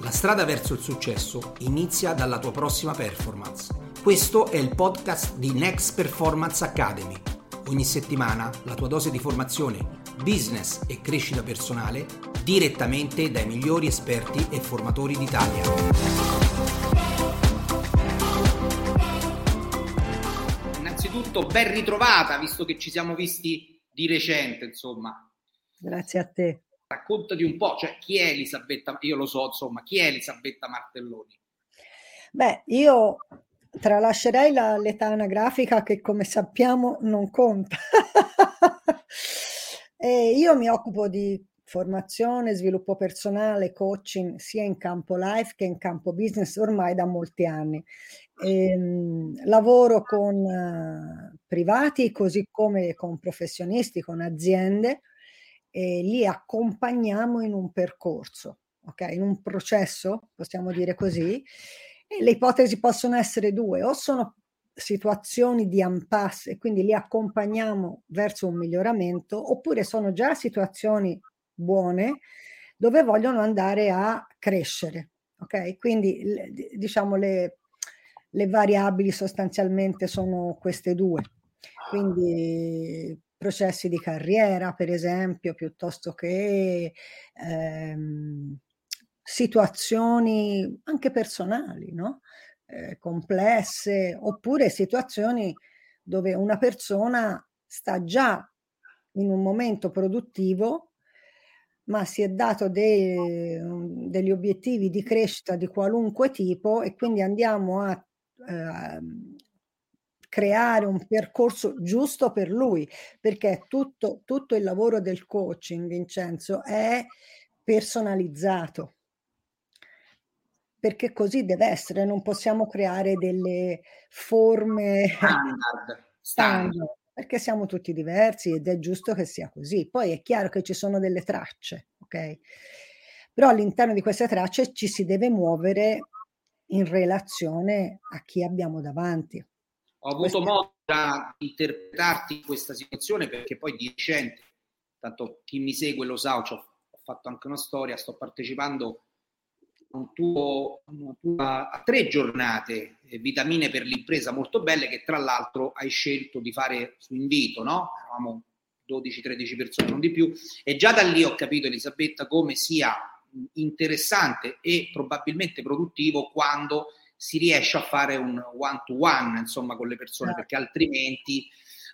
La strada verso il successo inizia dalla tua prossima performance. Questo è il podcast di Next Performance Academy. Ogni settimana la tua dose di formazione, business e crescita personale direttamente dai migliori esperti e formatori d'Italia. Innanzitutto ben ritrovata, visto che ci siamo visti di recente, insomma. Grazie a te raccontati un po', cioè chi è Elisabetta, io lo so, insomma, chi è Elisabetta Martelloni? Beh, io tralascerei la, l'età anagrafica che come sappiamo non conta. io mi occupo di formazione, sviluppo personale, coaching sia in campo life che in campo business ormai da molti anni. E, ehm, lavoro con uh, privati così come con professionisti, con aziende e li accompagniamo in un percorso, ok? In un processo, possiamo dire così. E le ipotesi possono essere due, o sono situazioni di impasse e quindi li accompagniamo verso un miglioramento, oppure sono già situazioni buone dove vogliono andare a crescere. Ok? Quindi diciamo le, le variabili sostanzialmente sono queste due. Quindi processi di carriera, per esempio, piuttosto che ehm, situazioni anche personali, no? eh, complesse, oppure situazioni dove una persona sta già in un momento produttivo, ma si è dato dei, degli obiettivi di crescita di qualunque tipo e quindi andiamo a eh, creare un percorso giusto per lui, perché tutto, tutto il lavoro del coaching, Vincenzo, è personalizzato. Perché così deve essere, non possiamo creare delle forme standard, standard perché siamo tutti diversi ed è giusto che sia così. Poi è chiaro che ci sono delle tracce, ok? Però all'interno di queste tracce ci si deve muovere in relazione a chi abbiamo davanti. Ho avuto modo di interpretarti in questa situazione perché poi di recente, tanto chi mi segue lo sa, ho fatto anche una storia, sto partecipando un tuo, a tre giornate eh, vitamine per l'impresa molto belle che tra l'altro hai scelto di fare su invito, no? Eravamo 12-13 persone, non di più, e già da lì ho capito Elisabetta come sia interessante e probabilmente produttivo quando si riesce a fare un one to one, insomma, con le persone, perché altrimenti,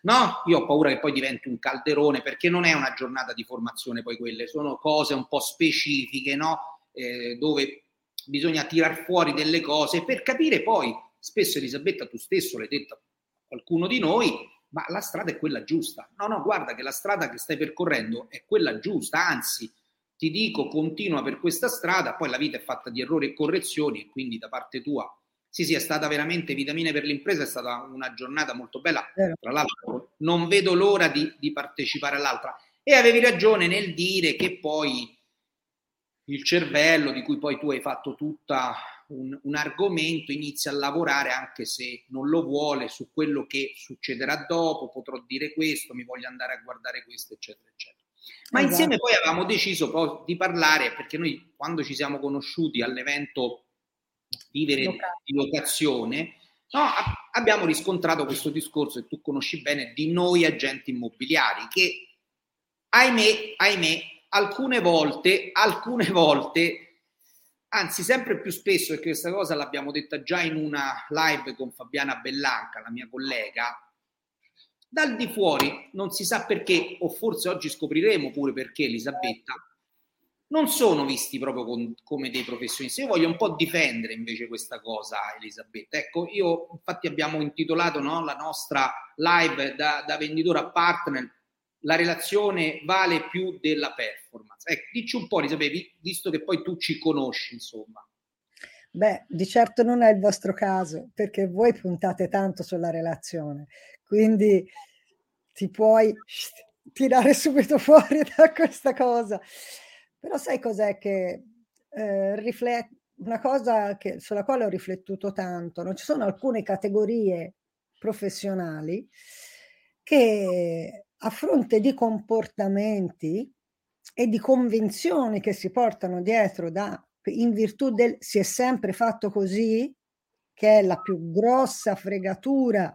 no, io ho paura che poi diventi un calderone, perché non è una giornata di formazione poi quelle, sono cose un po' specifiche, no, eh, dove bisogna tirar fuori delle cose per capire poi, spesso Elisabetta, tu stesso l'hai detto a qualcuno di noi, ma la strada è quella giusta. No, no, guarda che la strada che stai percorrendo è quella giusta, anzi, ti dico, continua per questa strada, poi la vita è fatta di errori e correzioni e quindi da parte tua sì, sì, è stata veramente vitamine per l'impresa, è stata una giornata molto bella. Tra l'altro, non vedo l'ora di, di partecipare all'altra. E avevi ragione nel dire che poi il cervello, di cui poi tu hai fatto tutta un, un, argomento, inizia a lavorare anche se non lo vuole su quello che succederà dopo, potrò dire questo, mi voglio andare a guardare questo, eccetera, eccetera. Ma esatto. insieme poi avevamo deciso poi di parlare, perché noi quando ci siamo conosciuti all'evento vivere di locazione, no, abbiamo riscontrato questo discorso che tu conosci bene di noi agenti immobiliari che ahimè, ahimè, alcune volte, alcune volte, anzi sempre più spesso, perché questa cosa l'abbiamo detta già in una live con Fabiana Bellanca, la mia collega, dal di fuori non si sa perché, o forse oggi scopriremo pure perché Elisabetta, non sono visti proprio con, come dei professionisti. Io voglio un po' difendere invece questa cosa, Elisabetta. Ecco, io infatti abbiamo intitolato no, la nostra live da, da, venditore a partner, la relazione vale più della performance. Ecco, dici un po', Elisabetta, visto che poi tu ci conosci, insomma. Beh, di certo non è il vostro caso, perché voi puntate tanto sulla relazione, quindi ti puoi tirare subito fuori da questa cosa. Però sai cos'è che eh, riflette una cosa che, sulla quale ho riflettuto tanto, no? ci sono alcune categorie professionali che a fronte di comportamenti e di convinzioni che si portano dietro da in virtù del si è sempre fatto così, che è la più grossa fregatura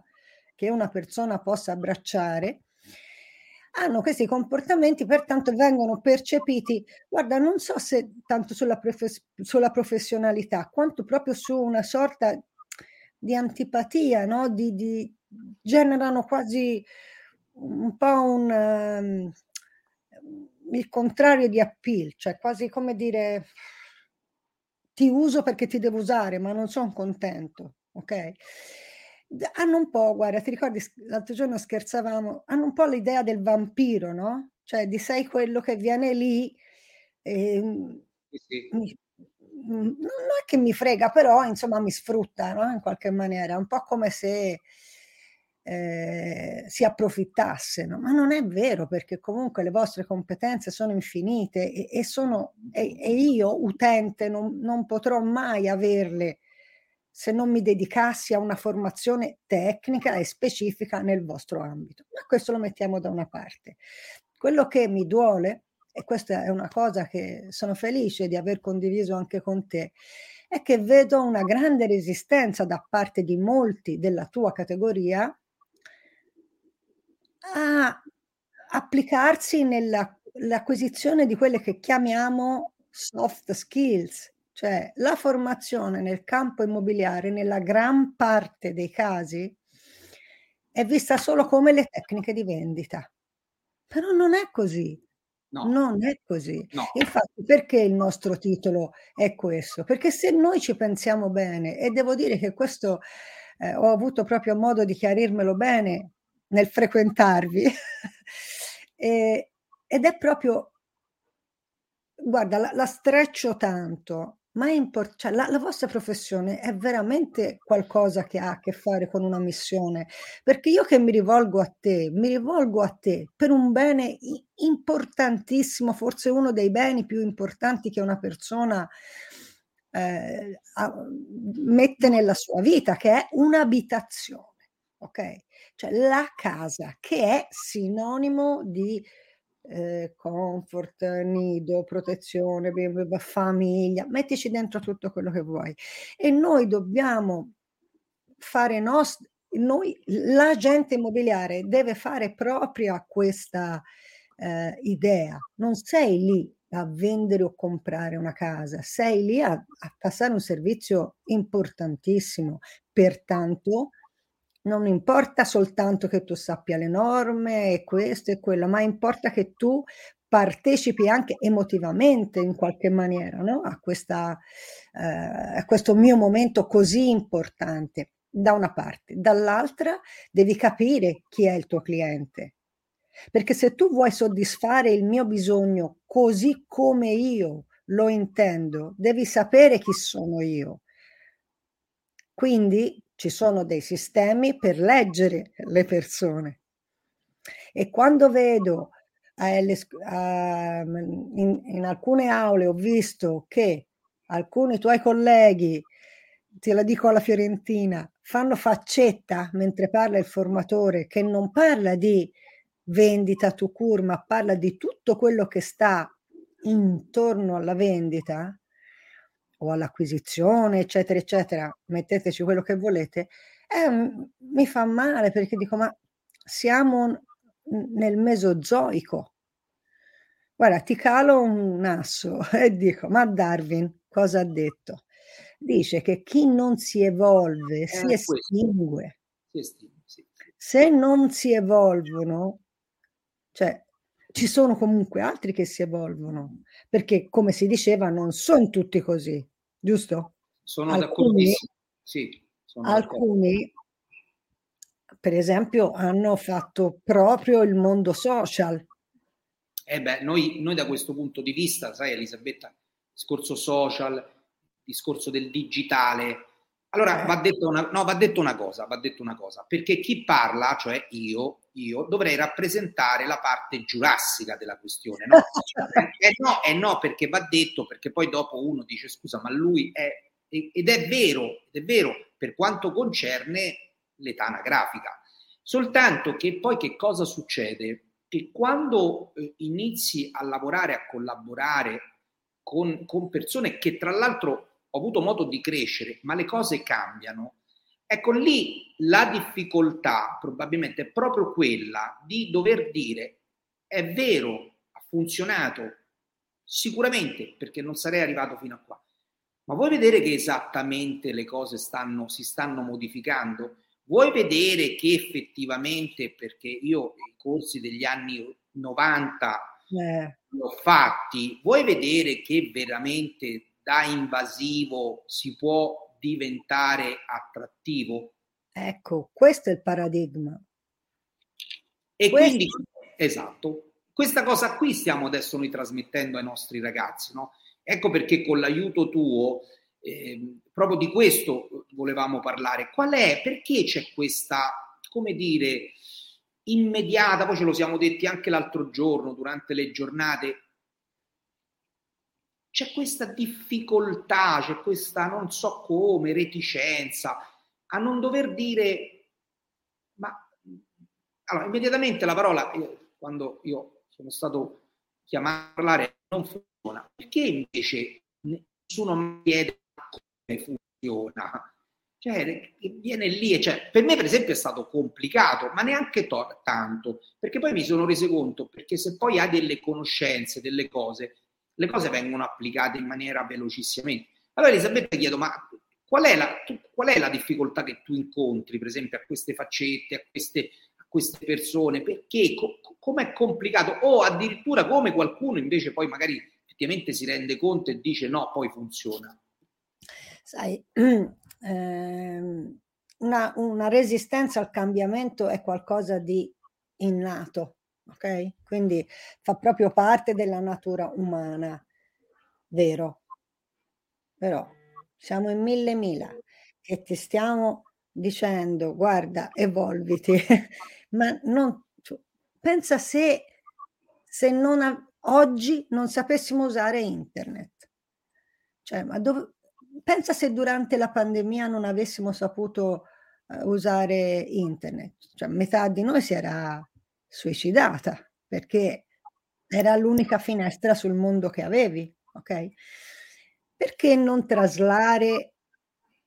che una persona possa abbracciare, hanno questi comportamenti, pertanto vengono percepiti, guarda, non so se tanto sulla, profes- sulla professionalità, quanto proprio su una sorta di antipatia, no? di, di, generano quasi un po' un, um, il contrario di appeal, cioè quasi come dire ti uso perché ti devo usare, ma non sono contento, ok? Hanno un po', guarda, ti ricordi l'altro giorno scherzavamo, hanno un po' l'idea del vampiro, no? Cioè di sei quello che viene lì e sì. Mi, non è che mi frega, però insomma mi sfrutta, no? In qualche maniera, un po' come se eh, si approfittasse, no? ma non è vero perché comunque le vostre competenze sono infinite e, e, sono, e, e io utente non, non potrò mai averle se non mi dedicassi a una formazione tecnica e specifica nel vostro ambito. Ma questo lo mettiamo da una parte. Quello che mi duole, e questa è una cosa che sono felice di aver condiviso anche con te, è che vedo una grande resistenza da parte di molti della tua categoria a applicarsi nell'acquisizione di quelle che chiamiamo soft skills, cioè la formazione nel campo immobiliare, nella gran parte dei casi, è vista solo come le tecniche di vendita. Però non è così. No. Non è così. No. Infatti, perché il nostro titolo è questo? Perché se noi ci pensiamo bene, e devo dire che questo eh, ho avuto proprio modo di chiarirmelo bene nel frequentarvi, e, ed è proprio, guarda, la, la streccio tanto ma è impor- cioè, la, la, vostra professione è veramente qualcosa che ha a che fare con una missione, perché io che mi rivolgo a te, mi rivolgo a te per un bene importantissimo, forse uno dei beni più importanti che una persona eh, mette nella sua vita, che è un'abitazione, ok? Cioè la casa, che è sinonimo di eh, comfort, nido, protezione, famiglia, mettici dentro tutto quello che vuoi. E noi dobbiamo fare nostro, noi, l'agente immobiliare deve fare propria questa eh, idea, non sei lì a vendere o comprare una casa, sei lì a, a passare un servizio importantissimo, pertanto non importa soltanto che tu sappia le norme e questo e quello, ma importa che tu partecipi anche emotivamente in qualche maniera no? a, questa, eh, a questo mio momento così importante, da una parte. Dall'altra devi capire chi è il tuo cliente. Perché se tu vuoi soddisfare il mio bisogno così come io lo intendo, devi sapere chi sono io. Quindi ci sono dei sistemi per leggere le persone. E quando vedo eh, le, eh, in, in alcune aule ho visto che alcuni tuoi colleghi, te la dico alla Fiorentina, fanno faccetta mentre parla il formatore che non parla di vendita to cure, ma parla di tutto quello che sta intorno alla vendita, o all'acquisizione, eccetera, eccetera, metteteci quello che volete, eh, mi fa male perché dico, ma siamo nel mesozoico. Guarda, ti calo un asso e dico, ma Darwin cosa ha detto? Dice che chi non si evolve eh, si estingue. Si estingue sì. Se non si evolvono, cioè ci sono comunque altri che si evolvono, perché come si diceva non sono tutti così giusto? Sono alcuni, sì, sono alcuni per esempio, hanno fatto proprio il mondo social. Eh beh, noi, noi da questo punto di vista, sai Elisabetta, discorso social, discorso del digitale, allora va, detto una, no, va detto una cosa, va detto una cosa, perché chi parla, cioè io, io dovrei rappresentare la parte giurassica della questione. No? eh, no, eh no, perché va detto, perché poi dopo uno dice scusa, ma lui è... Ed è vero, ed è vero per quanto concerne l'età anagrafica. Soltanto che poi che cosa succede? Che quando eh, inizi a lavorare, a collaborare con, con persone che tra l'altro ho avuto modo di crescere, ma le cose cambiano, ecco lì la difficoltà probabilmente è proprio quella di dover dire è vero, ha funzionato, sicuramente perché non sarei arrivato fino a qua, ma vuoi vedere che esattamente le cose stanno, si stanno modificando? Vuoi vedere che effettivamente, perché io i corsi degli anni 90 eh. l'ho fatti, vuoi vedere che veramente da invasivo si può diventare attrattivo? Ecco, questo è il paradigma. E questo... quindi, esatto, questa cosa qui stiamo adesso noi trasmettendo ai nostri ragazzi, no? Ecco perché con l'aiuto tuo, eh, proprio di questo volevamo parlare. Qual è? Perché c'è questa, come dire, immediata, poi ce lo siamo detti anche l'altro giorno durante le giornate, c'è questa difficoltà, c'è questa non so come, reticenza a non dover dire, ma allora immediatamente la parola, quando io sono stato chiamato a parlare, non funziona, perché invece nessuno mi chiede come funziona? Cioè, viene lì, cioè, per me per esempio è stato complicato, ma neanche to- tanto, perché poi mi sono reso conto, perché se poi hai delle conoscenze, delle cose, le cose vengono applicate in maniera velocissimamente. Allora Elisabetta chiedo, ma qual è, la, qual è la difficoltà che tu incontri, per esempio, a queste faccette, a queste, a queste persone? Perché? Co- com'è complicato? O addirittura come qualcuno invece poi magari effettivamente si rende conto e dice no, poi funziona. Sai, ehm, una, una resistenza al cambiamento è qualcosa di innato, ok? Quindi fa proprio parte della natura umana, vero? Però siamo in mille mila e ti stiamo dicendo guarda, evolviti, ma non, pensa se, se non oggi non sapessimo usare internet. Cioè, ma dove, pensa se durante la pandemia non avessimo saputo uh, usare internet. Cioè, metà di noi si era suicidata perché era l'unica finestra sul mondo che avevi, ok? Perché non traslare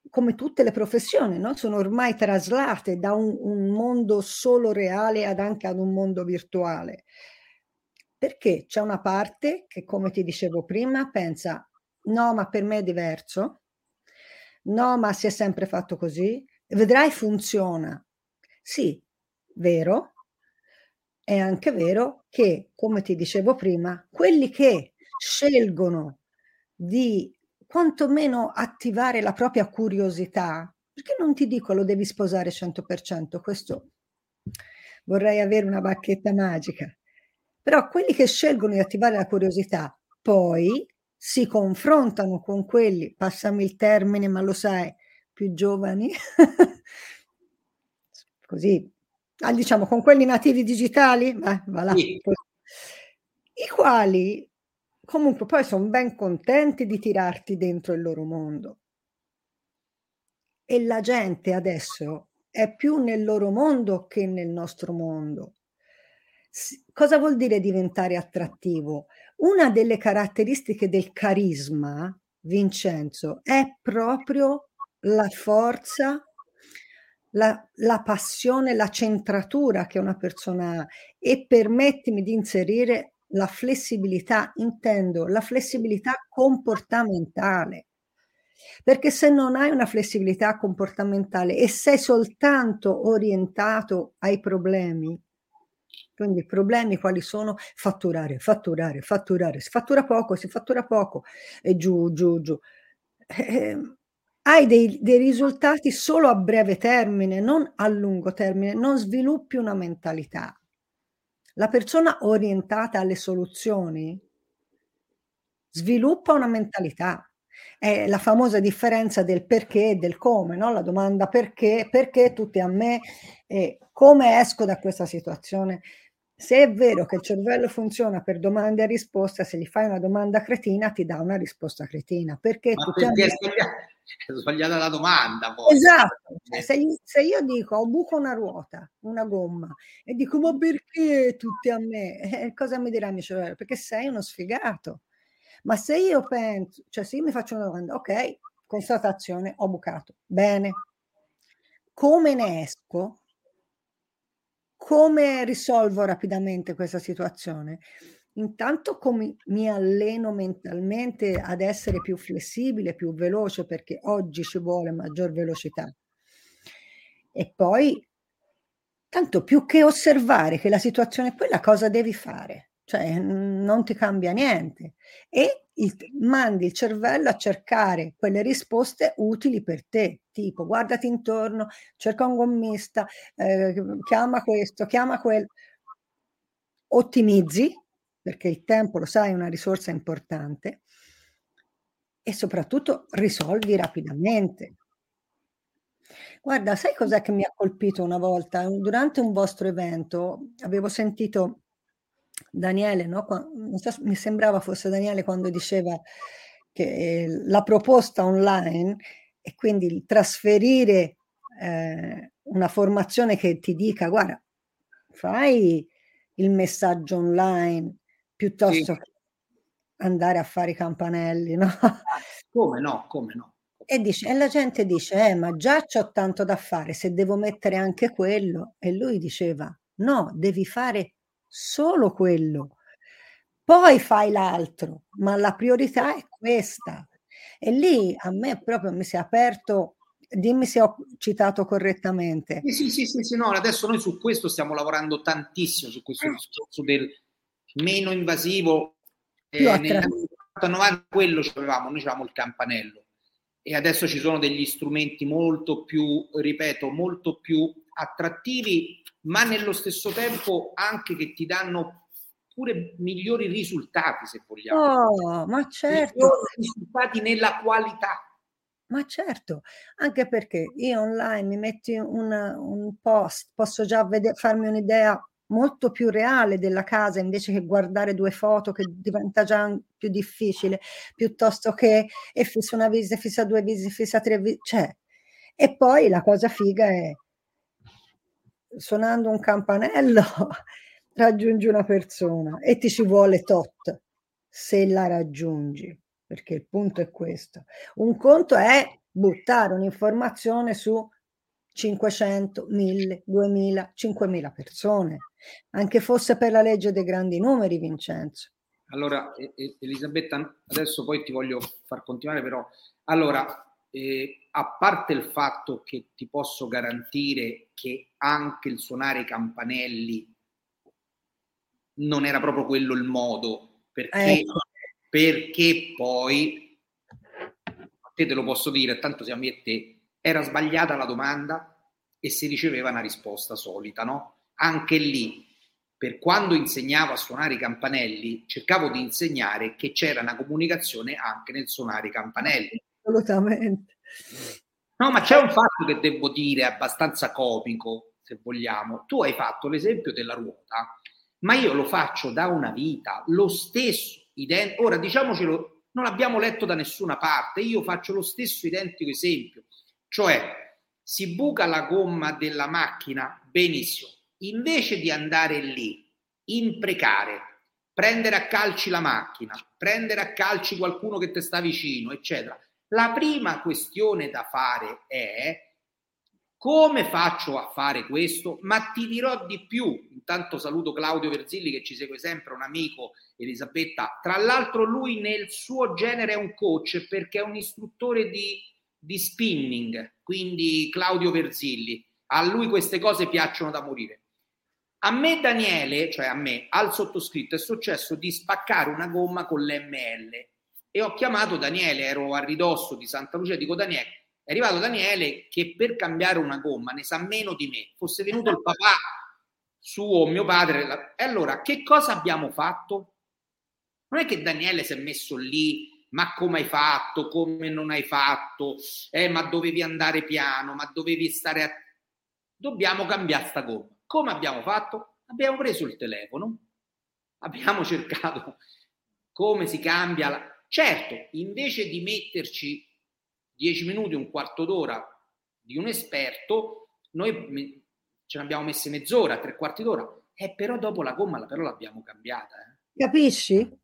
come tutte le professioni, no? sono ormai traslate da un, un, mondo solo reale ad anche ad un mondo virtuale. Perché c'è una parte che, come ti dicevo prima, pensa, no, ma per me è diverso, no, ma si è sempre fatto così, vedrai funziona. Sì, vero, è anche vero che, come ti dicevo prima, quelli che scelgono di quantomeno attivare la propria curiosità, perché non ti dico lo devi sposare 100%, questo vorrei avere una bacchetta magica, però quelli che scelgono di attivare la curiosità poi si confrontano con quelli, passami il termine, ma lo sai, più giovani, così ah, diciamo con quelli nativi digitali, va, va là. Sì. i quali comunque poi sono ben contenti di tirarti dentro il loro mondo. E la gente adesso è più nel loro mondo che nel nostro mondo. S- cosa vuol dire diventare attrattivo? Una delle caratteristiche del carisma, Vincenzo, è proprio la forza la, la passione, la centratura che una persona ha e permettimi di inserire la flessibilità, intendo la flessibilità comportamentale. Perché se non hai una flessibilità comportamentale e sei soltanto orientato ai problemi, quindi i problemi quali sono? Fatturare, fatturare, fatturare, si fattura poco, si fattura poco e giù, giù, giù. Eh, hai dei, dei risultati solo a breve termine, non a lungo termine, non sviluppi una mentalità. La persona orientata alle soluzioni sviluppa una mentalità. È la famosa differenza del perché e del come, no? la domanda perché, perché tutti a me e come esco da questa situazione. Se è vero che il cervello funziona per domande e risposte, se gli fai una domanda cretina ti dà una risposta cretina. Perché, perché me... sbagliata la domanda. Poi. Esatto, cioè, se, se, io dico ho buco una ruota, una gomma, e dico ma perché tutti a me? Eh, cosa mi dirà mio cervello? Perché sei uno sfigato. Ma se io penso, cioè se io mi faccio una domanda, ok, constatazione, ho bucato, bene, come ne esco? Come risolvo rapidamente questa situazione? Intanto come mi alleno mentalmente ad essere più flessibile, più veloce, perché oggi ci vuole maggior velocità. E poi, tanto più che osservare che la situazione è quella, cosa devi fare? Cioè, non ti cambia niente. E il, mandi il cervello a cercare quelle risposte utili per te, tipo guardati intorno, cerca un gommista, eh, chiama questo, chiama quello. Ottimizzi, perché il tempo, lo sai, è una risorsa importante, e soprattutto risolvi rapidamente. Guarda, sai cos'è che mi ha colpito una volta? Durante un vostro evento avevo sentito Daniele, no? So, mi sembrava fosse Daniele quando diceva che la proposta online e quindi trasferire eh, una formazione che ti dica guarda, fai il messaggio online piuttosto sì. che andare a fare i campanelli, no? Come no, come no. E, dice, e la gente dice, eh, ma già ho tanto da fare, se devo mettere anche quello. E lui diceva, no, devi fare solo quello. Poi fai l'altro, ma la priorità è questa. E lì a me proprio mi si è aperto, dimmi se ho citato correttamente. Sì, sì, sì, sì, no, adesso noi su questo stiamo lavorando tantissimo, su questo eh. discorso del meno invasivo. Più eh, negli 90 quello avevamo, noi avevamo il campanello e adesso ci sono degli strumenti molto più, ripeto, molto più attrattivi ma nello stesso tempo anche che ti danno pure migliori risultati, se vogliamo. Oh, ma certo. risultati nella qualità. Ma certo, anche perché io online mi metti un, un post, posso già vede- farmi un'idea molto più reale della casa invece che guardare due foto che diventa già più difficile, piuttosto che e fissa una visita, fissa due visite, fissa tre visite, cioè. E poi la cosa figa è suonando un campanello raggiungi una persona e ti ci vuole tot se la raggiungi, perché il punto è questo. Un conto è buttare un'informazione su 500, 1000, 2000, 5000 persone, anche fosse per la legge dei grandi numeri, Vincenzo. Allora, Elisabetta, adesso poi ti voglio far continuare, però, allora, eh, a parte il fatto che ti posso garantire che anche il suonare i campanelli non era proprio quello il modo, perché, ecco. perché poi, te te lo posso dire, tanto siamo io e te, era sbagliata la domanda e si riceveva una risposta solita, no? Anche lì, per quando insegnavo a suonare i campanelli, cercavo di insegnare che c'era una comunicazione anche nel suonare i campanelli assolutamente. No, ma c'è un fatto che devo dire abbastanza comico, se vogliamo. Tu hai fatto l'esempio della ruota, ma io lo faccio da una vita, lo stesso, ident- ora diciamocelo, non l'abbiamo letto da nessuna parte, io faccio lo stesso identico esempio, cioè si buca la gomma della macchina, benissimo, invece di andare lì, imprecare, prendere a calci la macchina, prendere a calci qualcuno che ti sta vicino, eccetera, la prima questione da fare è come faccio a fare questo? Ma ti dirò di più. Intanto saluto Claudio Verzilli che ci segue sempre, un amico, Elisabetta. Tra l'altro lui nel suo genere è un coach perché è un istruttore di, di spinning, quindi Claudio Verzilli. A lui queste cose piacciono da morire. A me Daniele, cioè a me, al sottoscritto, è successo di spaccare una gomma con l'ML e ho chiamato Daniele, ero a ridosso di Santa Lucia, dico Daniele, è arrivato Daniele che per cambiare una gomma ne sa meno di me, fosse venuto il papà suo, mio padre, e allora che cosa abbiamo fatto? Non è che Daniele si è messo lì, ma come hai fatto, come non hai fatto, eh, ma dovevi andare piano, ma dovevi stare a... Dobbiamo cambiare sta gomma. Come abbiamo fatto? Abbiamo preso il telefono, abbiamo cercato come si cambia la Certo, invece di metterci 10 minuti, un quarto d'ora di un esperto, noi ce ne abbiamo messe mezz'ora, tre quarti d'ora, eh, però dopo la gomma però l'abbiamo cambiata. Eh. Capisci?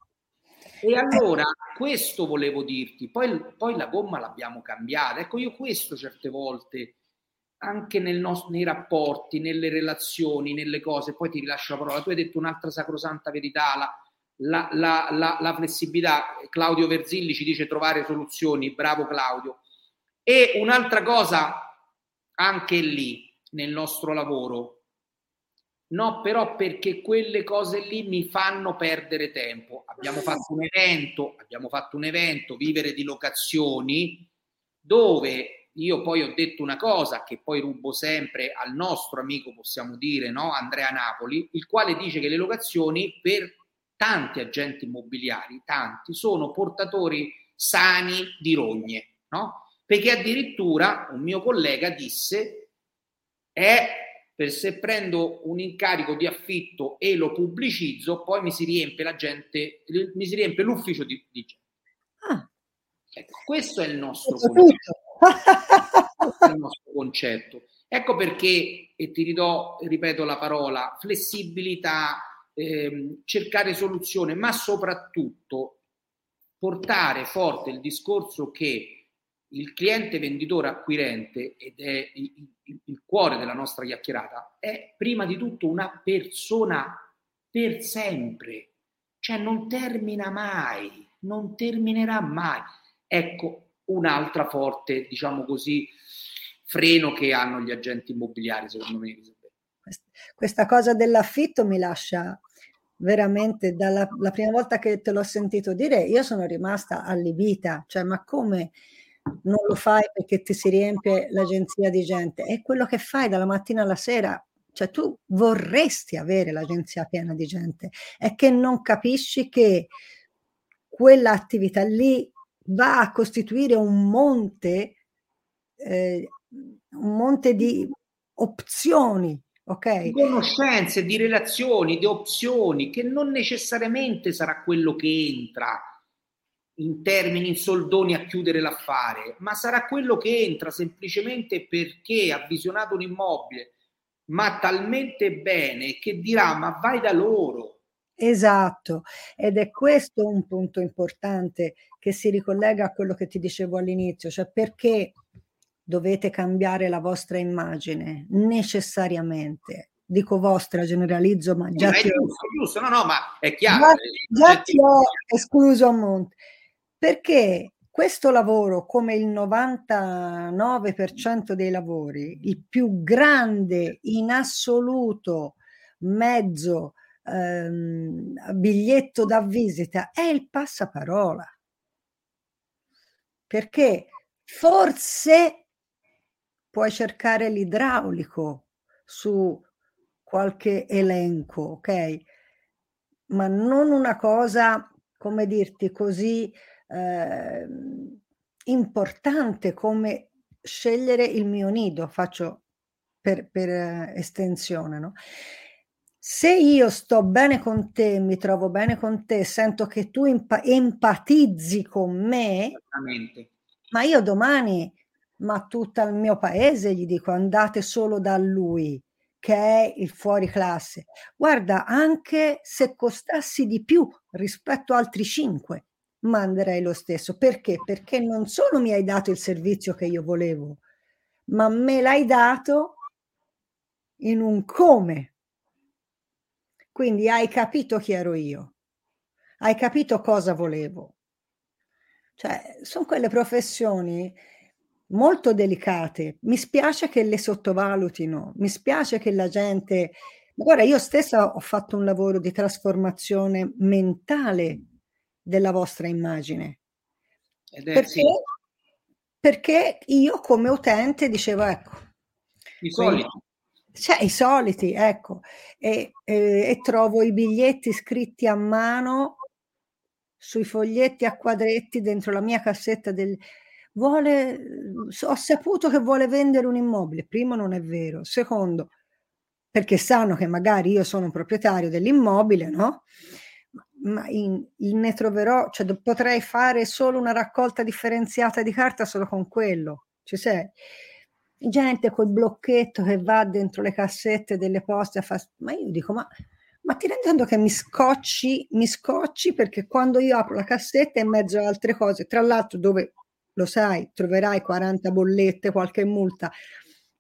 E allora questo volevo dirti, poi, poi la gomma l'abbiamo cambiata. Ecco, io questo certe volte, anche nostro, nei rapporti, nelle relazioni, nelle cose, poi ti rilascio la parola. Tu hai detto un'altra sacrosanta verità, la, la, la, la, la flessibilità. Claudio Verzilli ci dice trovare soluzioni, bravo Claudio. E un'altra cosa, anche lì, nel nostro lavoro, No, però perché quelle cose lì mi fanno perdere tempo. Abbiamo fatto un evento, abbiamo fatto un evento, vivere di locazioni, dove io poi ho detto una cosa che poi rubo sempre al nostro amico, possiamo dire, no? Andrea Napoli, il quale dice che le locazioni per tanti agenti immobiliari, tanti, sono portatori sani di rogne, no? Perché addirittura un mio collega disse è per se prendo un incarico di affitto e lo pubblicizzo, poi mi si riempie la gente, mi si riempie l'ufficio di, di gente. Ah. Ecco, questo è il nostro concetto. questo è il nostro concetto. Ecco perché, e ti ridò, ripeto la parola, flessibilità, ehm, cercare soluzione, ma soprattutto portare forte il discorso che il cliente venditore acquirente, ed è il, il, il, cuore della nostra chiacchierata, è prima di tutto una persona per sempre, cioè non termina mai, non terminerà mai. Ecco un'altra forte, diciamo così, freno che hanno gli agenti immobiliari, secondo me. Questa cosa dell'affitto mi lascia veramente dalla prima volta che te l'ho sentito dire, io sono rimasta allibita, cioè ma come non lo fai perché ti si riempie l'agenzia di gente, è quello che fai dalla mattina alla sera. Cioè tu vorresti avere l'agenzia piena di gente, è che non capisci che quell'attività lì va a costituire un monte, eh, un monte di opzioni, ok? Di conoscenze, di relazioni, di opzioni, che non necessariamente sarà quello che entra in termini in soldoni a chiudere l'affare, ma sarà quello che entra semplicemente perché ha visionato un immobile, ma talmente bene che dirà ma vai da loro. Esatto, ed è questo un punto importante che si ricollega a quello che ti dicevo all'inizio, cioè perché dovete cambiare la vostra immagine necessariamente. Dico vostra, generalizzo, ma già, sì, ti, ho, giusto, no, no, ma è chiaro. Già, già ti ho escluso a monte perché questo lavoro, come il 99% dei lavori, il più grande in assoluto mezzo ehm, biglietto da visita è il passaparola. Perché forse puoi cercare l'idraulico su qualche elenco, ok? Ma non una cosa, come dirti, così eh, importante come scegliere il mio nido, faccio per, per eh, estensione, no? Se io sto bene con te, mi trovo bene con te, sento che tu empa- empatizzi con me, ma io domani, ma tutto il mio paese gli dico andate solo da lui, che è il fuori classe. Guarda, anche se costassi di più rispetto a altri cinque, manderei lo stesso. Perché? Perché non solo mi hai dato il servizio che io volevo, ma me l'hai dato in un come. Quindi hai capito chi ero io, hai capito cosa volevo. Cioè, sono quelle professioni molto delicate. Mi spiace che le sottovalutino, mi spiace che la gente... Guarda, io stessa ho fatto un lavoro di trasformazione mentale della vostra immagine. Perché, sì. perché, io come utente dicevo, ecco, i soliti. Cioè, i soliti, ecco, e, e, e trovo i biglietti scritti a mano sui foglietti a quadretti dentro la mia cassetta del, vuole, ho saputo che vuole vendere un immobile. Primo, non è vero. Secondo, perché sanno che magari io sono un proprietario dell'immobile, no? Ma in, ne troverò, cioè potrei fare solo una raccolta differenziata di carta solo con quello. Ci sei? Gente col blocchetto che va dentro le cassette delle poste a fare... Ma io dico, ma ma ti rendi conto che mi scocci, mi scocci perché quando io apro la cassetta in mezzo a altre cose, tra l'altro dove lo sai, troverai 40 bollette, qualche multa.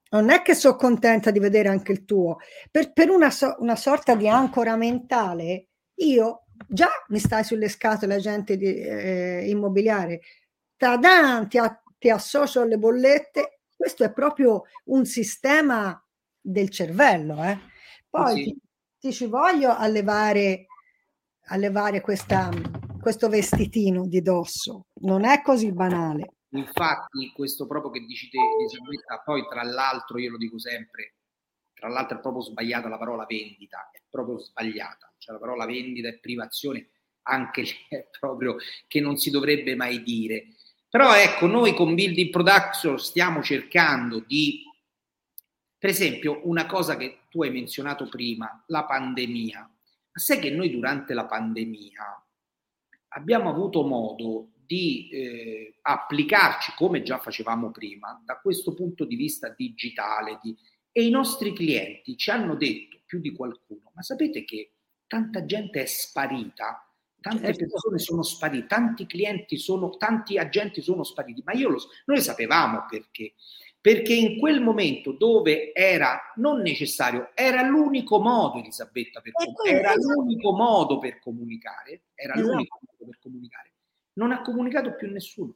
Non è che sono contenta di vedere anche il tuo. Per, per una, so, una, sorta di ancora mentale, io già mi stai sulle scatole, agente di, eh, immobiliare, tadan, ti, ti associo alle bollette. Questo è proprio un sistema del cervello. Eh. Poi sì. ti, ti, ci voglio allevare, allevare questa, questo vestitino di dosso. Non è così banale. Infatti, questo proprio che dici te, Elisabetta, poi tra l'altro, io lo dico sempre, tra l'altro è proprio sbagliata la parola vendita, è proprio sbagliata. Cioè la parola vendita e privazione anche è proprio che non si dovrebbe mai dire. Però ecco, noi con Building Production stiamo cercando di, per esempio, una cosa che tu hai menzionato prima, la pandemia. Ma sai che noi durante la pandemia abbiamo avuto modo di eh, applicarci, come già facevamo prima, da questo punto di vista digitale. Di, e i nostri clienti ci hanno detto più di qualcuno, ma sapete che tanta gente è sparita, tante certo. persone sono sparite, tanti clienti sono, tanti agenti sono spariti, ma io lo, noi sapevamo perché. Perché in quel momento dove era non necessario, era l'unico modo, Elisabetta, per comunicare, era l'unico modo per comunicare, era esatto. l'unico modo per comunicare. Non ha comunicato più nessuno.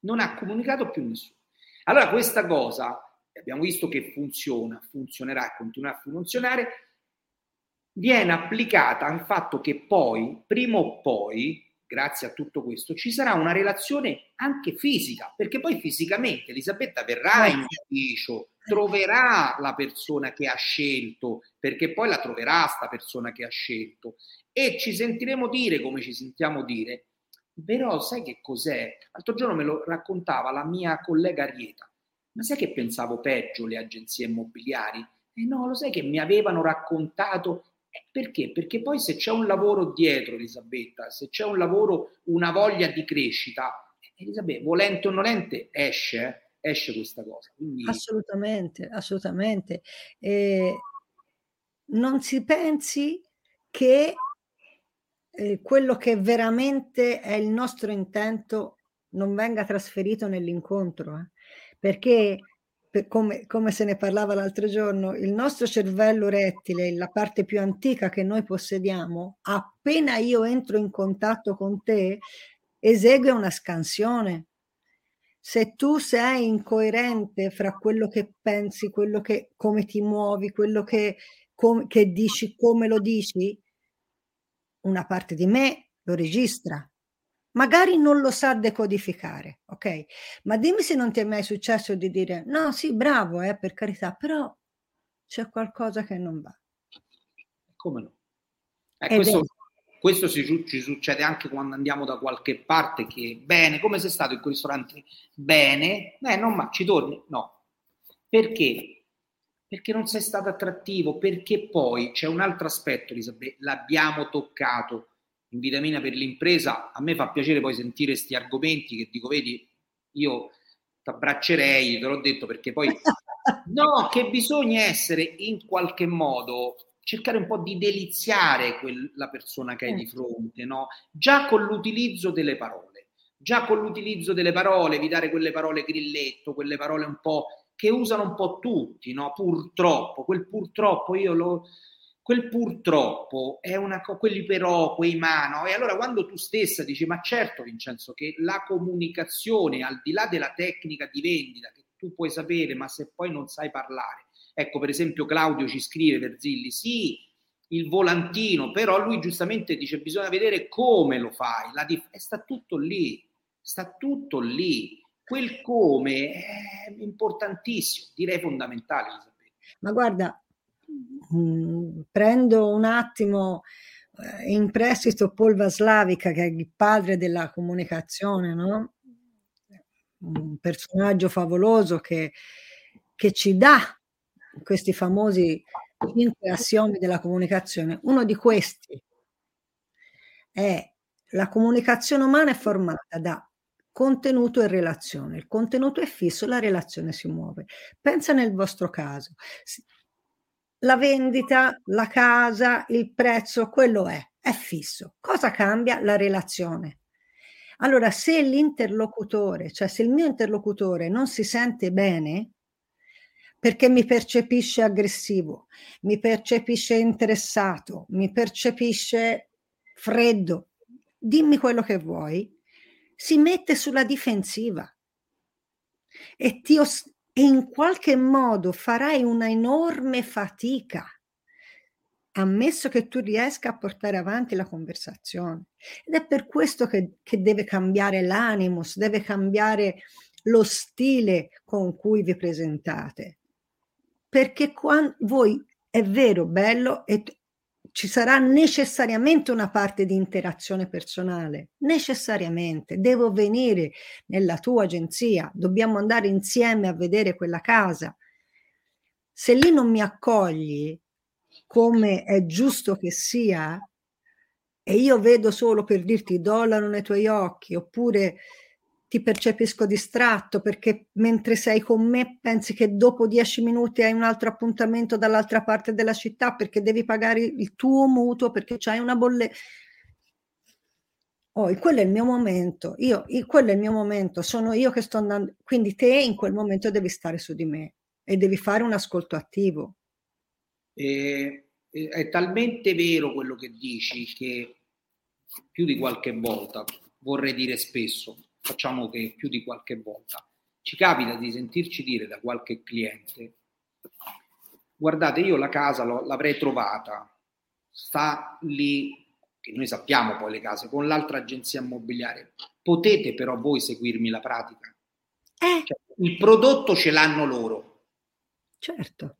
Non ha comunicato più nessuno. Allora questa cosa, abbiamo visto che funziona, funzionerà e continuerà a funzionare, viene applicata al fatto che poi, prima o poi, grazie a tutto questo, ci sarà una relazione anche fisica, perché poi fisicamente Elisabetta verrà in ufficio, troverà la persona che ha scelto, perché poi la troverà sta persona che ha scelto e ci sentiremo dire come ci sentiamo dire. Però sai che cos'è? L'altro giorno me lo raccontava la mia collega Arieta. Ma sai che pensavo peggio le agenzie immobiliari? E eh no, lo sai che mi avevano raccontato perché? Perché poi se c'è un lavoro dietro, Elisabetta, se c'è un lavoro, una voglia di crescita, Elisabetta, volente o nolente, esce, eh, esce questa cosa. Quindi... Assolutamente, assolutamente. Eh, non si pensi che eh, quello che veramente è il nostro intento non venga trasferito nell'incontro, eh? perché come, come, se ne parlava l'altro giorno, il nostro cervello rettile, la parte più antica che noi possediamo, appena io entro in contatto con te, esegue una scansione. Se tu sei incoerente fra quello che pensi, quello che, come ti muovi, quello che, com, che dici, come lo dici, una parte di me lo registra, magari non lo sa decodificare, ok? Ma dimmi se non ti è mai successo di dire no, sì, bravo, eh, per carità, però c'è qualcosa che non va. Come no? Eh, questo, questo si, ci succede anche quando andiamo da qualche parte che bene, come sei stato in quel ristorante? Bene, eh, non ma ci torni? No. Perché? Perché non sei stato attrattivo, perché poi c'è un altro aspetto, Elisabetta, l'abbiamo toccato in vitamina per l'impresa, a me fa piacere poi sentire questi argomenti che dico, vedi, io ti abbraccerei, te l'ho detto perché poi... no, che bisogna essere in qualche modo, cercare un po' di deliziare quel, la persona che hai di certo. fronte, no? Già con l'utilizzo delle parole, già con l'utilizzo delle parole, evitare quelle parole grilletto, quelle parole un po' che usano un po' tutti, no? Purtroppo, quel purtroppo io lo quel purtroppo è una cosa, quelli però, quei ma? E allora quando tu stessa dici, ma certo Vincenzo, che la comunicazione, al di là della tecnica di vendita, che tu puoi sapere, ma se poi non sai parlare, ecco per esempio Claudio ci scrive per Zilli, sì, il volantino, però lui giustamente dice bisogna vedere come lo fai, la dif- sta tutto lì, sta tutto lì. Quel come è importantissimo, direi fondamentale. Ma guarda, Mm, prendo un attimo eh, in prestito Paul Vaslavica, che è il padre della comunicazione, no? un personaggio favoloso che, che ci dà questi famosi cinque assiomi della comunicazione. Uno di questi è la comunicazione umana è formata da contenuto e relazione. Il contenuto è fisso, la relazione si muove. Pensa nel vostro caso la vendita, la casa, il prezzo, quello è, è fisso. Cosa cambia? La relazione. Allora, se l'interlocutore, cioè se il mio interlocutore non si sente bene, perché mi percepisce aggressivo, mi percepisce interessato, mi percepisce freddo, dimmi quello che vuoi, si mette sulla difensiva e, ti os- e in qualche modo farai una enorme fatica ammesso che tu riesca a portare avanti la conversazione. Ed è per questo che, che deve cambiare l'animus, deve cambiare lo stile con cui vi presentate. Perché quando voi è vero, bello, e ci sarà necessariamente una parte di interazione personale, necessariamente. Devo venire nella tua agenzia, dobbiamo andare insieme a vedere quella casa. Se lì non mi accogli, come è giusto che sia, e io vedo solo per dirti dollaro nei tuoi occhi, oppure ti percepisco distratto perché mentre sei con me pensi che dopo dieci minuti hai un altro appuntamento dall'altra parte della città perché devi pagare il tuo mutuo, perché c'hai una bolletta. Oh, quello è il mio momento, io, quello è il mio momento, sono io che sto andando, quindi te in quel momento devi stare su di me e devi fare un ascolto attivo. E, è talmente vero quello che dici che più di qualche volta, vorrei dire spesso, facciamo che più di qualche volta, ci capita di sentirci dire da qualche cliente, guardate io la casa l'avrei trovata, sta lì, che noi sappiamo poi le case, con l'altra agenzia immobiliare, potete però voi seguirmi la pratica? Eh. Cioè, il prodotto ce l'hanno loro. Certo.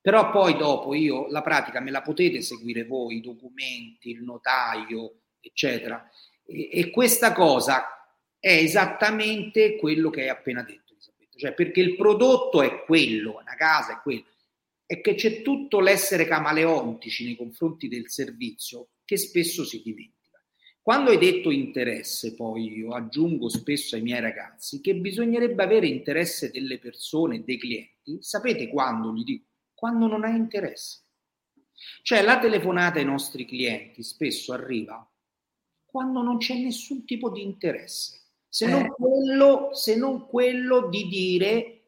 Però poi dopo io la pratica me la potete seguire voi, i documenti, il notaio, eccetera. E, e questa cosa è esattamente quello che hai appena detto, Elisabetta. Cioè, perché il prodotto è quello, una casa è quello, è che c'è tutto l'essere camaleontici nei confronti del servizio che spesso si dimentica. Quando hai detto interesse, poi io aggiungo spesso ai miei ragazzi che bisognerebbe avere interesse delle persone, dei clienti. Sapete quando gli dico? quando non hai interesse. Cioè la telefonata ai nostri clienti spesso arriva quando non c'è nessun tipo di interesse, se non, eh. quello, se non quello di dire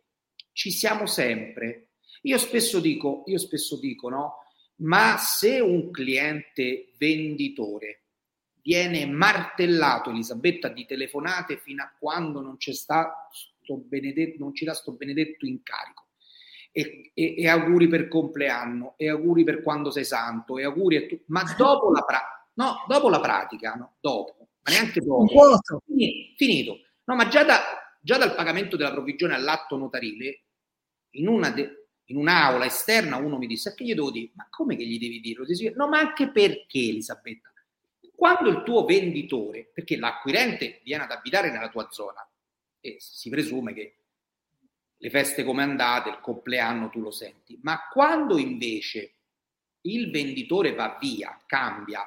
ci siamo sempre. Io spesso dico, io spesso dico, no? Ma se un cliente venditore viene martellato, Elisabetta, di telefonate fino a quando non, c'è sta sto benedetto, non ci dà sto benedetto incarico, e, e, e, auguri per compleanno, e auguri per quando sei santo, e auguri a tu, ma dopo la, pra- no, dopo la pratica, no, dopo, ma neanche finito, finito. No, ma già, da, già dal pagamento della provvigione all'atto notarile, in, una de- in un'aula esterna uno mi disse, che gli devo dire? Ma come che gli devi dire? No, ma anche perché, Elisabetta? Quando il tuo venditore, perché l'acquirente viene ad abitare nella tua zona, e si presume che le feste come andate, il compleanno tu lo senti, ma quando invece il venditore va via, cambia,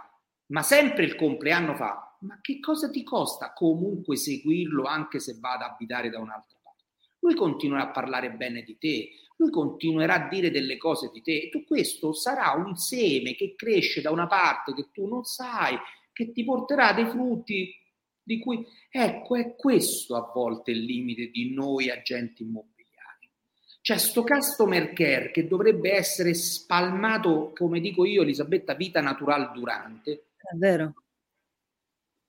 ma sempre il compleanno fa, ma che cosa ti costa comunque seguirlo anche se va ad abitare da un'altra parte? Lui continuerà a parlare bene di te, lui continuerà a dire delle cose di te e tu questo sarà un seme che cresce da una parte che tu non sai, che ti porterà dei frutti di cui, ecco, è questo a volte il limite di noi agenti immobiliari c'è sto customer care che dovrebbe essere spalmato, come dico io, Elisabetta, vita natural durante. È vero.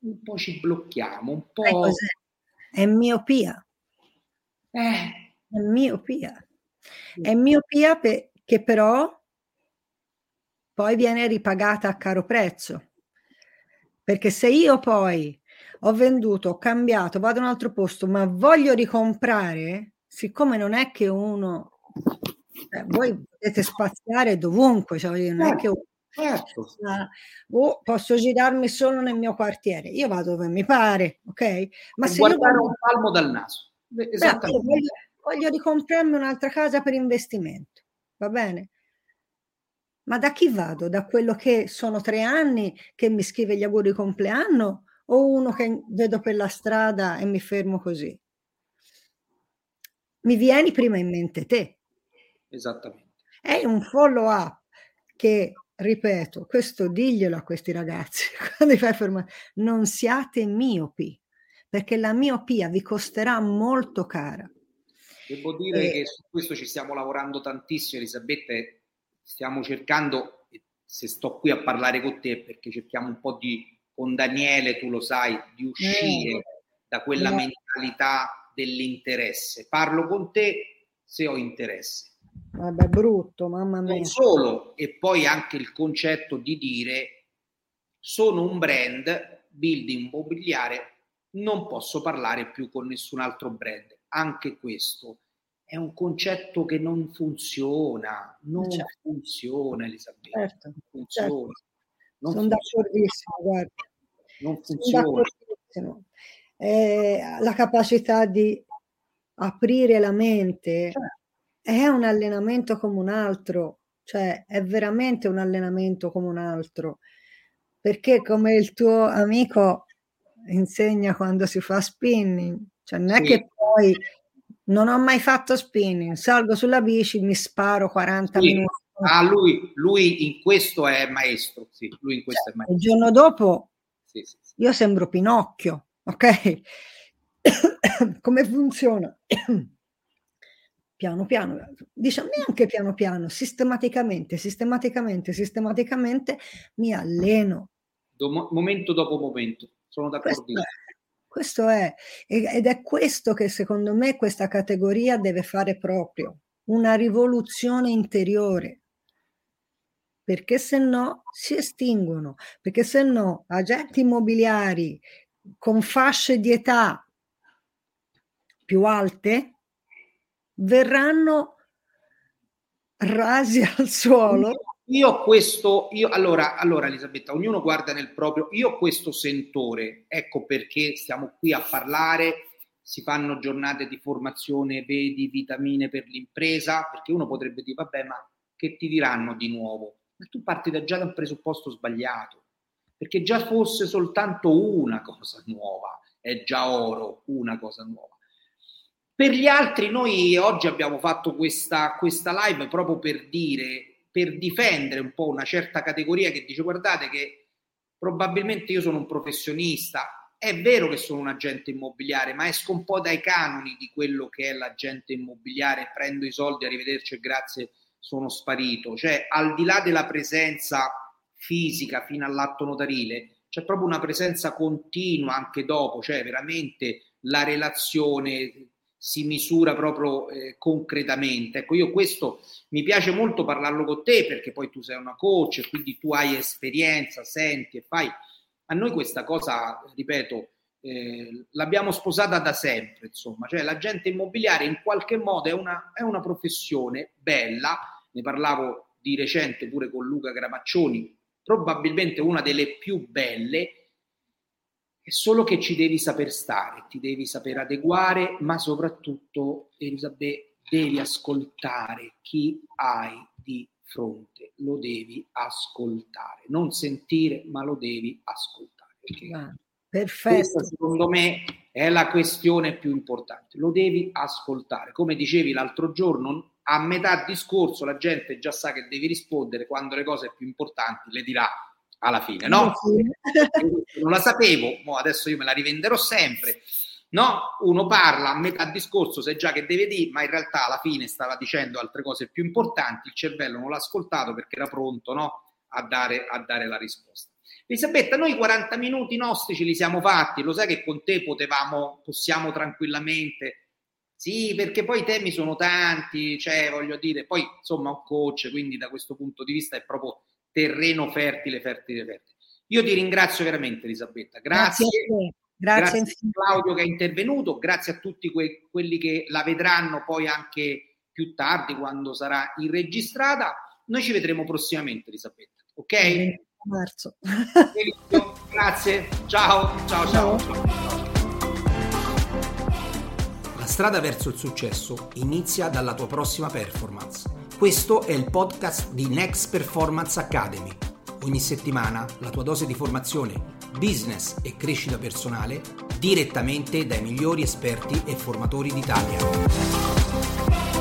Un po' ci blocchiamo, un po'... È, è miopia. Eh. È miopia. È miopia pe- che però poi viene ripagata a caro prezzo. Perché se io poi ho venduto, ho cambiato, vado in un altro posto, ma voglio ricomprare, siccome non è che uno eh, voi potete spaziare dovunque, cioè non è che certo. oh, posso girarmi solo nel mio quartiere, io vado dove mi pare, ok? Ma se guardare io voglio, un palmo dal naso. Esattamente. Beh, voglio, voglio ricomprarmi un'altra casa per investimento, va bene? Ma da chi vado? Da quello che sono tre anni che mi scrive gli auguri di compleanno o uno che vedo per la strada e mi fermo così? mi vieni prima in mente te. Esattamente. è un follow up che, ripeto, questo diglielo a questi ragazzi, quando fai fermare, non siate miopi, perché la miopia vi costerà molto cara. Devo dire e... che su questo ci stiamo lavorando tantissimo, Elisabetta, stiamo cercando, se sto qui a parlare con te, perché cerchiamo un po' di, con Daniele, tu lo sai, di uscire eh. da quella eh. mentalità dell'interesse. Parlo con te se ho interesse. Vabbè, brutto, mamma mia. Non solo, e poi anche il concetto di dire sono un brand, building immobiliare, non posso parlare più con nessun altro brand. Anche questo è un concetto che non funziona, non certo. funziona Elisabetta, certo. non funziona. Certo. Non Sono d'accordissimo, guarda. Non funziona. Eh, la capacità di aprire la mente certo è un allenamento come un altro, cioè è veramente un allenamento come un altro, perché come il tuo amico insegna quando si fa spinning, cioè non è sì. che poi non ho mai fatto spinning, salgo sulla bici, mi sparo 40 sì. minuti. Ah, lui, lui in questo è maestro, sì, lui in questo cioè, è maestro. Il giorno dopo sì, io sembro Pinocchio, ok? Come funziona? Piano piano, diciamo neanche piano piano, sistematicamente, sistematicamente, sistematicamente mi alleno. Do, momento dopo momento, sono d'accordo. Questo è, questo è, ed è questo che secondo me questa categoria deve fare proprio, una rivoluzione interiore, perché se no si estinguono, perché se no agenti immobiliari con fasce di età più alte verranno rasi al suolo. Io questo, io, allora, allora Elisabetta, ognuno guarda nel proprio, io questo sentore, ecco perché stiamo qui a parlare, si fanno giornate di formazione, vedi, vitamine per l'impresa, perché uno potrebbe dire, vabbè, ma che ti diranno di nuovo? Ma tu parti da già da un presupposto sbagliato, perché già fosse soltanto una cosa nuova, è già oro, una cosa nuova. Per gli altri noi oggi abbiamo fatto questa, questa live proprio per dire, per difendere un po' una certa categoria che dice guardate che probabilmente io sono un professionista, è vero che sono un agente immobiliare, ma esco un po' dai canoni di quello che è l'agente immobiliare, prendo i soldi, arrivederci e grazie, sono sparito. Cioè, al di là della presenza fisica fino all'atto notarile, c'è proprio una presenza continua anche dopo, cioè veramente la relazione si misura proprio eh, concretamente. Ecco, io questo mi piace molto parlarlo con te perché poi tu sei una coach, quindi tu hai esperienza, senti e fai. A noi questa cosa, ripeto, eh, l'abbiamo sposata da sempre, insomma, cioè l'agente immobiliare in qualche modo è una, è una professione bella, ne parlavo di recente pure con Luca Gramaccioni, probabilmente una delle più belle, è solo che ci devi saper stare, ti devi saper adeguare, ma soprattutto, Elisabetta, devi ascoltare chi hai di fronte, lo devi ascoltare, non sentire, ma lo devi ascoltare. Ah, perfetto. Questa, secondo me, è la questione più importante. Lo devi ascoltare. Come dicevi l'altro giorno, a metà discorso la gente già sa che devi rispondere quando le cose più importanti le dirà alla fine, no? non la sapevo, adesso io me la rivenderò sempre. No, uno parla a metà discorso, sai già che deve dire, ma in realtà alla fine stava dicendo altre cose più importanti, il cervello non l'ha ascoltato perché era pronto no, a, dare, a dare la risposta. Elisabetta, noi 40 minuti nostri ce li siamo fatti, lo sai che con te potevamo, possiamo tranquillamente sì, perché poi i temi sono tanti, cioè voglio dire, poi insomma un coach, quindi da questo punto di vista è proprio terreno fertile, fertile, fertile. Io ti ringrazio veramente Elisabetta, grazie. Grazie, grazie a Claudio che è intervenuto, grazie a tutti que- quelli che la vedranno poi anche più tardi quando sarà irregistrata. Noi ci vedremo prossimamente Elisabetta, ok? Marzo. grazie, ciao, ciao, ciao. ciao. La strada verso il successo inizia dalla tua prossima performance. Questo è il podcast di Next Performance Academy. Ogni settimana la tua dose di formazione, business e crescita personale direttamente dai migliori esperti e formatori d'Italia.